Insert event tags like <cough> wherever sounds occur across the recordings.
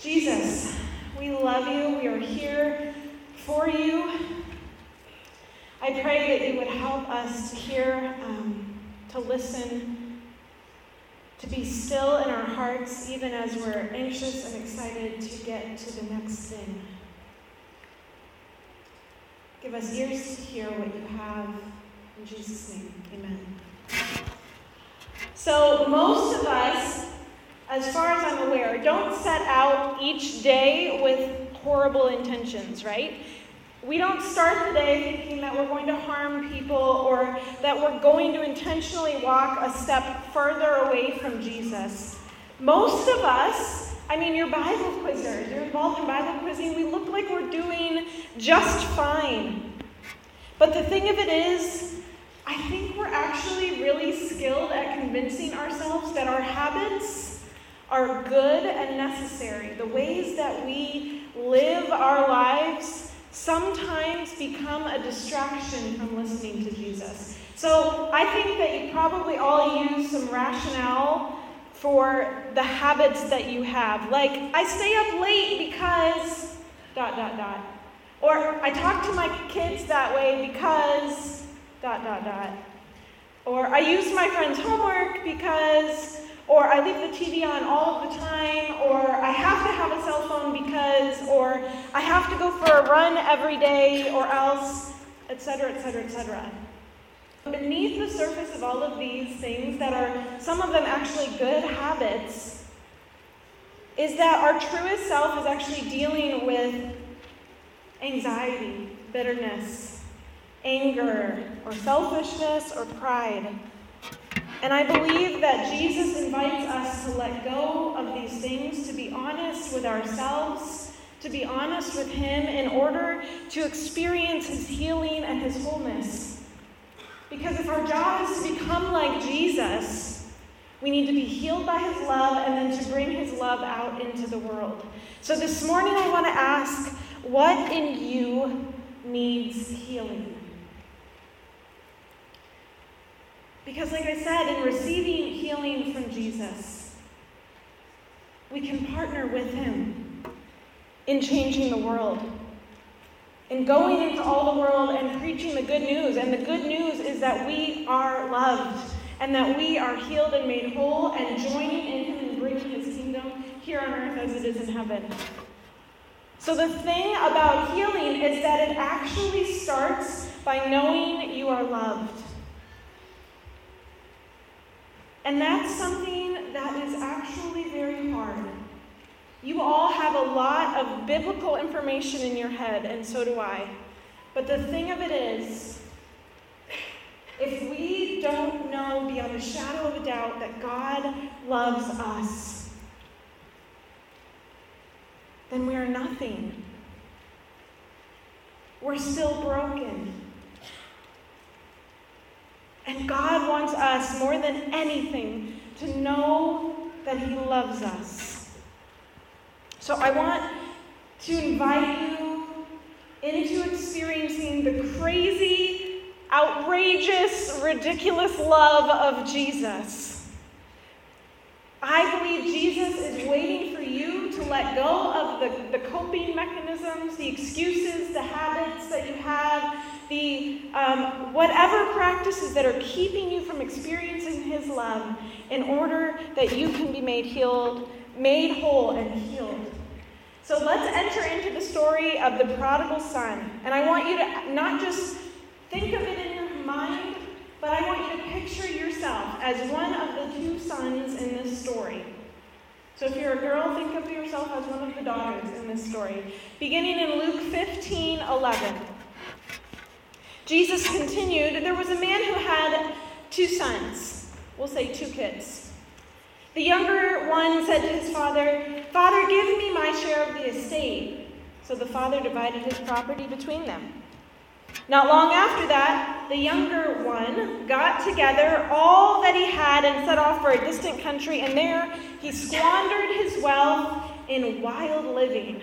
Jesus, we love you. We are here for you. I pray that you would help us to hear, um, to listen, to be still in our hearts, even as we're anxious and excited to get to the next thing. Give us ears to hear what you have. In Jesus' name, amen. So, most of us, as far as I'm aware, don't set out each day with horrible intentions, right? We don't start the day thinking that we're going to harm people or that we're going to intentionally walk a step further away from Jesus. Most of us, I mean, you're Bible quizzers, you're involved in Bible quizzing, we look like we're doing just fine. But the thing of it is, I think we're actually really skilled at convincing ourselves that our habits are good and necessary. The ways that we live our lives sometimes become a distraction from listening to Jesus. So I think that you probably all use some rationale for the habits that you have. Like, I stay up late because dot, dot, dot. Or I talk to my kids that way because dot, dot, dot. Or I use my friend's homework because or I leave the TV on all the time, or I have to have a cell phone because, or I have to go for a run every day, or else, etc., etc., etc. Beneath the surface of all of these things that are some of them actually good habits, is that our truest self is actually dealing with anxiety, bitterness, anger, or selfishness, or pride. And I believe that Jesus invites us to let go of these things, to be honest with ourselves, to be honest with Him in order to experience His healing and His wholeness. Because if our job is to become like Jesus, we need to be healed by His love and then to bring His love out into the world. So this morning I want to ask what in you needs healing? Because, like I said, in receiving healing from Jesus, we can partner with Him in changing the world, in going into all the world and preaching the good news. And the good news is that we are loved and that we are healed and made whole and joining in Him and bringing His kingdom here on earth as it is in heaven. So, the thing about healing is that it actually starts by knowing you are loved. And that's something that is actually very hard. You all have a lot of biblical information in your head, and so do I. But the thing of it is, if we don't know beyond a shadow of a doubt that God loves us, then we are nothing. We're still broken. And God wants us more than anything to know that He loves us. So I want to invite you into experiencing the crazy, outrageous, ridiculous love of Jesus. I believe Jesus is waiting for you to let go of the, the coping mechanisms, the excuses, the habits that you have, the um, whatever practices that are keeping you from experiencing His love in order that you can be made healed, made whole, and healed. So let's enter into the story of the prodigal son. And I want you to not just think of it in your mind, but I want you to picture yourself as one of the two sons in this story. So if you're a girl, think of yourself as one of the daughters in this story. Beginning in Luke 15 11. Jesus continued, There was a man who had two sons. We'll say two kids. The younger one said to his father, Father, give me my share of the estate. So the father divided his property between them. Not long after that, the younger one got together all that he had and set off for a distant country, and there he squandered his wealth in wild living.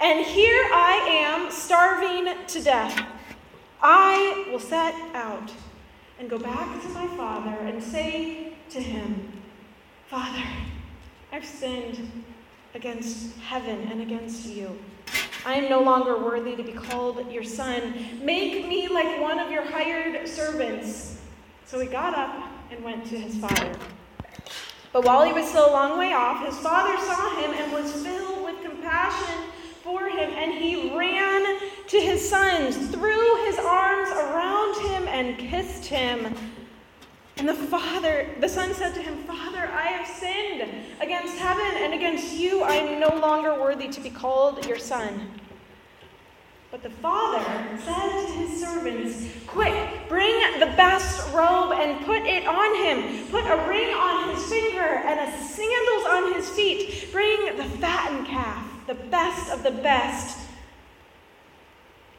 and here I am starving to death? I will set out and go back to my father and say to him, Father, I've sinned against heaven and against you. I am no longer worthy to be called your son. Make me like one of your hired servants. So he got up and went to his father. But while he was still a long way off, his father saw him and was filled with compassion for him, and he ran to his sons, threw his arms around him, and kissed him. And the father, the son said to him, Father, I have sinned against heaven and against you. I am no longer worthy to be called your son. But the father said to his servants, Quick, bring the best robe and put it on him. Put a ring on his finger and a sandals on his feet. Bring the fattened calf, the best of the best,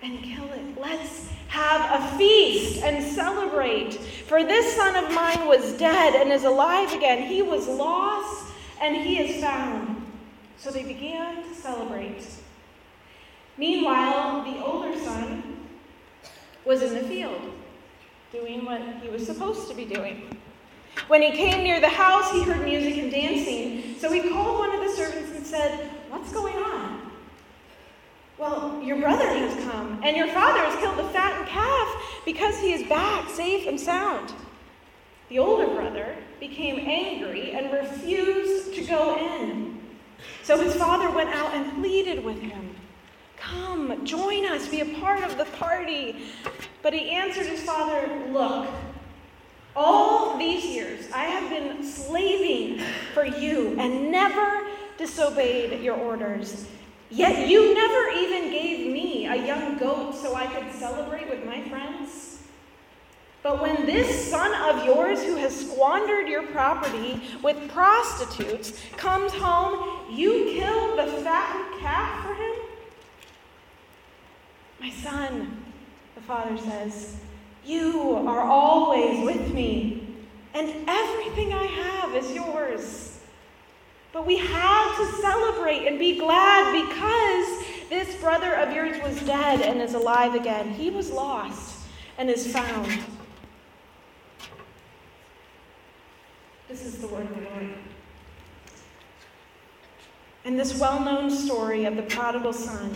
and kill it. Let's have a feast and celebrate. For this son of mine was dead and is alive again. He was lost and he is found. So they began to celebrate. Meanwhile, the older son was in the field, doing what he was supposed to be doing. When he came near the house, he heard music and dancing. So he called one of the servants and said, What's going on? Well, your brother has come, and your father has killed the fattened calf because he is back, safe and sound. The older brother became angry and refused to go in. So his father went out and pleaded with him. Come, join us, be a part of the party. But he answered his father, Look, all these years I have been slaving for you and never disobeyed your orders. Yet you never even gave me a young goat so I could celebrate with my friends. But when this son of yours, who has squandered your property with prostitutes, comes home, you kill the fattened calf for him? My son, the father says, you are always with me, and everything I have is yours. But we had to celebrate and be glad because this brother of yours was dead and is alive again. He was lost and is found. This is the word of the Lord. And this well known story of the prodigal son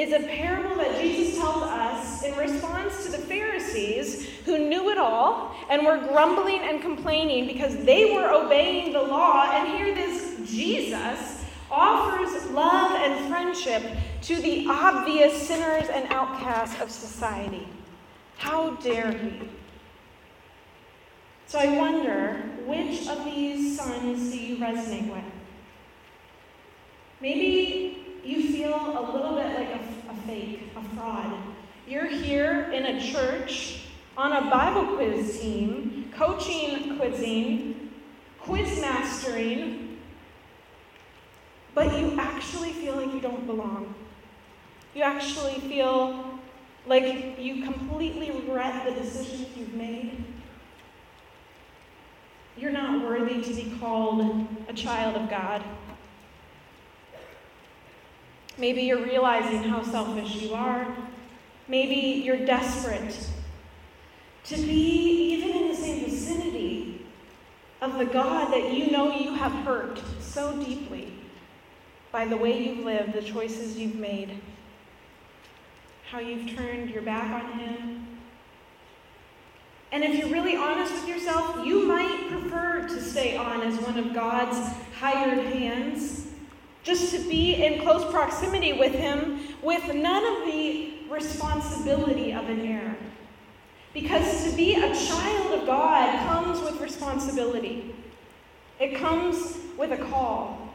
is a parable that Jesus tells us in response to the Pharisees who knew it all and were grumbling and complaining because they were obeying the law. And here, this Jesus offers love and friendship to the obvious sinners and outcasts of society. How dare he? So I wonder which of these sons do you resonate with? Maybe you feel a little bit like a fake, a fraud. You're here in a church on a Bible quiz team, coaching quizzing, quiz mastering, but you actually feel like you don't belong. You actually feel like you completely regret the decisions you've made. You're not worthy to be called a child of God. Maybe you're realizing how selfish you are. Maybe you're desperate to be even in the same vicinity of the God that you know you have hurt so deeply by the way you've lived, the choices you've made, how you've turned your back on Him. And if you're really honest with yourself, you might prefer to stay on as one of God's hired hands just to be in close proximity with Him with none of the responsibility of an heir. Because to be a child of God comes with responsibility, it comes with a call,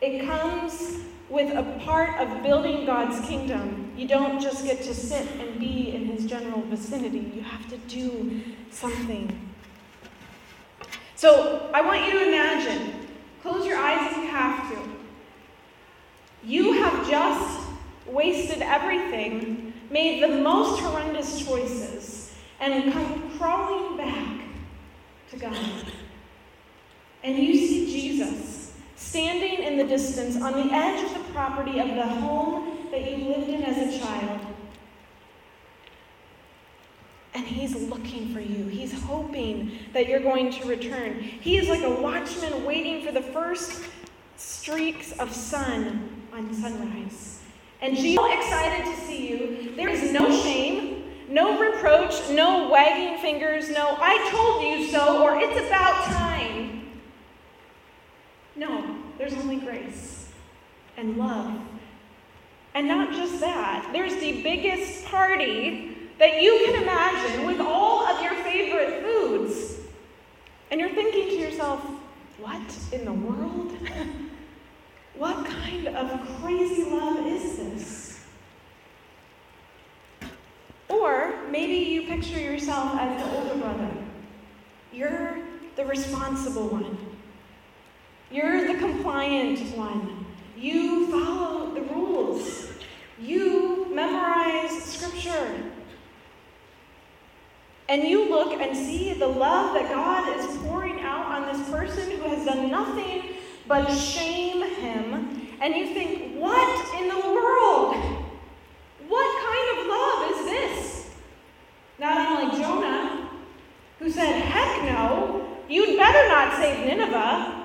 it comes with a part of building God's kingdom. You don't just get to sit and be in His general vicinity, you have to do something. So I want you to imagine, close your eyes if you have to. You have just wasted everything, made the most horrendous choices, and come crawling back to God. And you see Jesus standing in the distance on the edge of the property of the home that you lived in as a child. And he's looking for you. He's hoping that you're going to return. He is like a watchman waiting for the first streaks of sun on sunrise. And so excited to see you. There is no shame, no reproach, no wagging fingers, no, I told you so, or it's about time. No, there's only grace and love. And not just that, there's the biggest party that you can imagine with all of your favorite foods. And you're thinking to yourself, what in the world? <laughs> what kind of crazy love is this? Or maybe you picture yourself as the older brother. You're the responsible one. You're the compliant one. You follow the rules. You memorize scripture. And you look and see the love that God is pouring out on this person who has done nothing but shame him. And you think, what in the world? What kind of love is this? Not unlike Jonah, who said, heck no, you'd better not save Nineveh.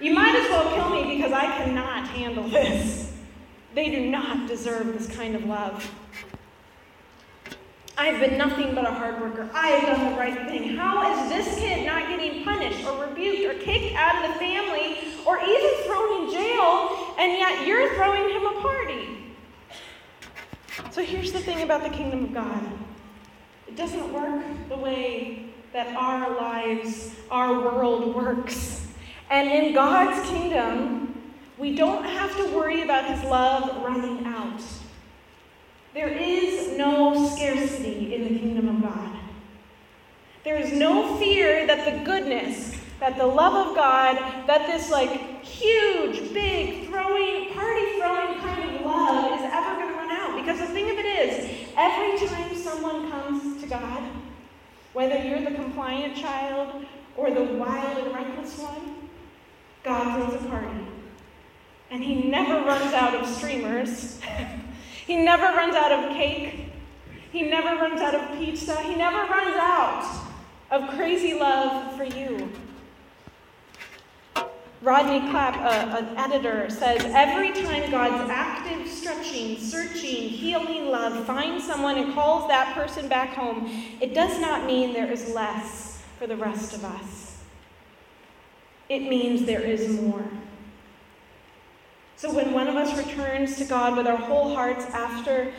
You might as well kill me because I cannot handle this. They do not deserve this kind of love. I have been nothing but a hard worker. I have done the right thing. How is this kid not getting punished or rebuked or kicked out of the family or even thrown in jail, and yet you're throwing him a party? So here's the thing about the kingdom of God it doesn't work the way that our lives, our world works. And in God's kingdom, we don't have to worry about his love running out. There is no scarcity in the kingdom of God. There is no fear that the goodness, that the love of God, that this like huge, big, throwing, party throwing kind of love is ever going to run out. Because the thing of it is, every time someone comes to God, whether you're the compliant child or the wild and reckless one, God throws a party. And he never runs out of streamers. <laughs> he never runs out of cake. He never runs out of pizza. He never runs out of crazy love for you. Rodney Clapp, an editor, says every time God's active, stretching, searching, healing love finds someone and calls that person back home, it does not mean there is less for the rest of us. It means there is more. So when one of us returns to God with our whole hearts after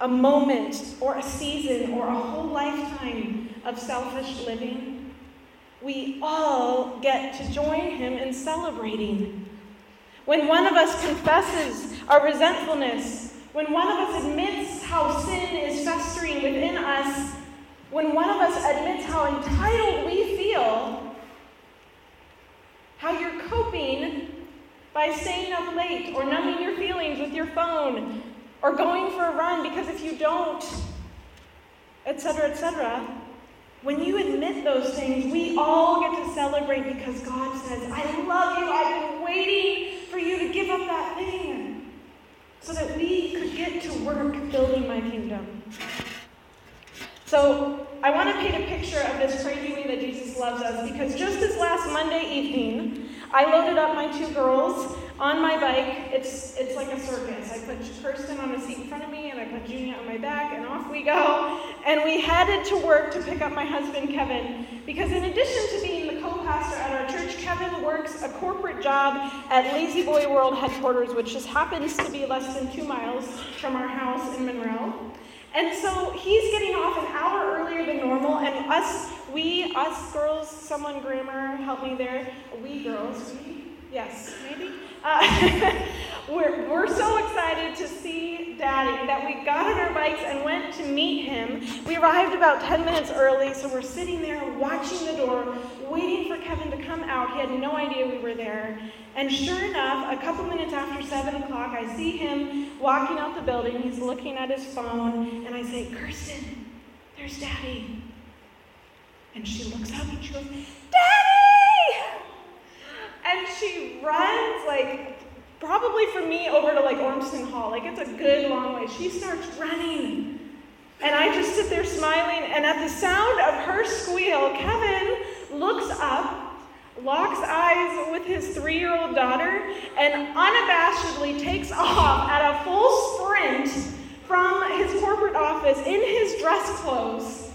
a moment or a season or a whole lifetime of selfish living, we all get to join him in celebrating. When one of us confesses our resentfulness, when one of us admits how sin is festering within us, when one of us admits how entitled we feel, how you're coping by staying up late or numbing your feelings with your phone or going for a run because if you don't, etc., etc., when you admit those things, we all get to celebrate because God says, I love you. I've been waiting for you to give up that thing so that we could get to work building my kingdom. So I want to paint a picture of this crazy way that Jesus loves us because just this last Monday evening, I loaded up my two girls on my bike. It's, it's like a circus. I put Kirsten on a seat in front of me, and I put Junia on my back, and off we go. And we headed to work to pick up my husband, Kevin, because in addition to being the co pastor at our church, Kevin works a corporate job at La-Z-Boy World headquarters, which just happens to be less than two miles from our house in Monroe. And so he's getting off an hour earlier than normal, and us, we, us girls, someone grammar, help me there, we girls, we, uh, <laughs> we're, we're so excited to see Daddy that we got on our bikes and went to meet him. We arrived about 10 minutes early, so we're sitting there watching the door, waiting for Kevin to come out. He had no idea we were there. And sure enough, a couple minutes after 7 o'clock, I see him walking out the building. He's looking at his phone, and I say, Kirsten, there's Daddy. And she looks up and she goes, Daddy! And she runs like probably from me over to like Ormston Hall. Like it's a good long way. She starts running. And I just sit there smiling, and at the sound of her squeal, Kevin looks up, locks eyes with his three year old daughter, and unabashedly takes off at a full sprint from his corporate office in his dress clothes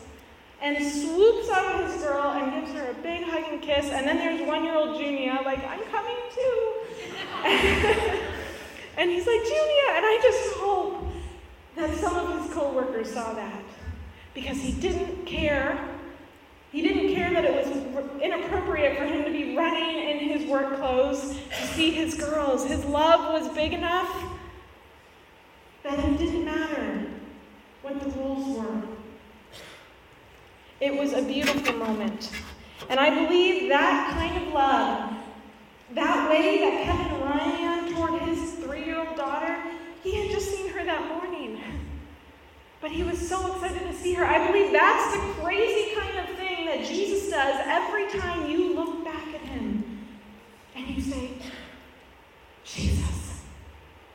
and swoops up his girl and gives her a big hug and kiss. And then there's one year old Junia, like, I'm coming too. <laughs> and he's like, Junia. And I just hope that some of his coworkers saw that because he didn't care. He didn't care that it was inappropriate for him to be running in his work clothes to see his girls. His love was big enough that it didn't matter what the rules were. It was a beautiful moment. And I believe that kind of love, that way that Kevin ran toward his three year old daughter, he had just seen her that morning. But he was so excited to see her. I believe that's the crazy kind of thing that Jesus does every time you look back at him and you say, Jesus.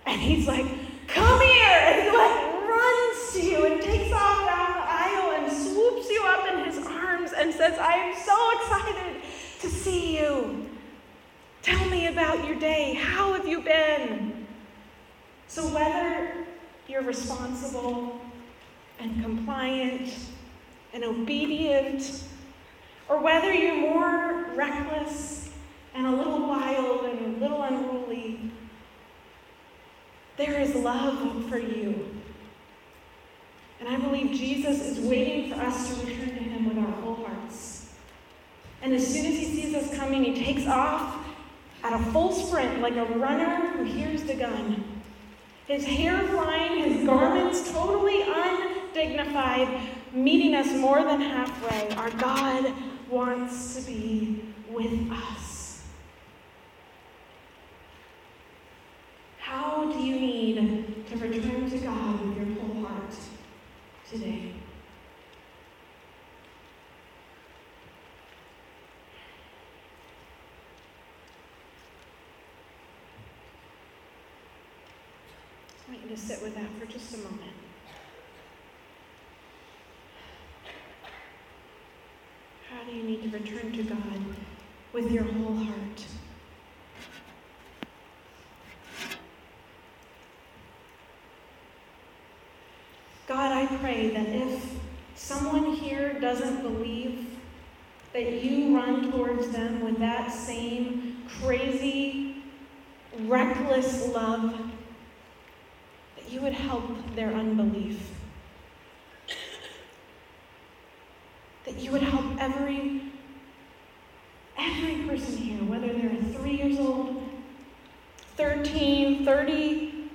And he's like, come here. And he like runs to you and takes off down the aisle and swoops you up in his arms and says, I am so excited to see you. Tell day. How have you been? So, whether you're responsible and compliant and obedient, or whether you're more reckless and a little wild and a little unruly, there is love for you. And I believe Jesus is waiting for us to return to him with our whole hearts. And as soon as he sees us coming, he takes off at a full sprint like a runner who hears the gun. His hair flying, his garments totally undignified, meeting us more than halfway. Our God wants to be with us. How do you need to return to God with your whole heart? today. I want you to sit with that for just a moment. How do you need to return to God with your whole heart? God, I pray that if someone here doesn't believe that you run towards them with that same crazy, reckless love, you would help their unbelief. That you would help every every person here, whether they're three years old, 13, 30,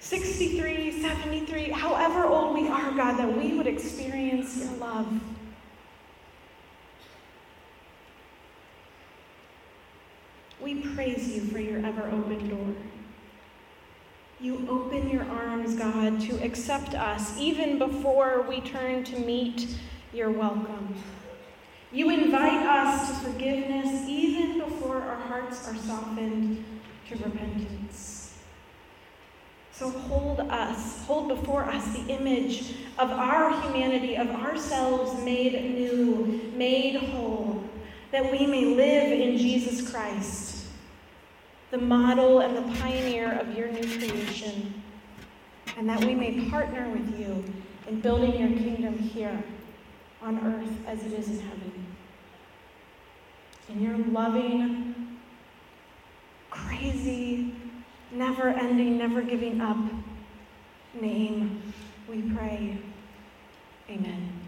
63, 73, however old we are, God, that we would experience your love. We praise you for your ever open door. You open your arms, God, to accept us even before we turn to meet your welcome. You invite us to forgiveness even before our hearts are softened to repentance. So hold us, hold before us the image of our humanity, of ourselves made new, made whole, that we may live in Jesus Christ, the model and the pioneer of your new creation, and that we may partner with you in building your kingdom here on earth as it is in heaven. In your loving, crazy, never ending, never giving up name, we pray. Amen.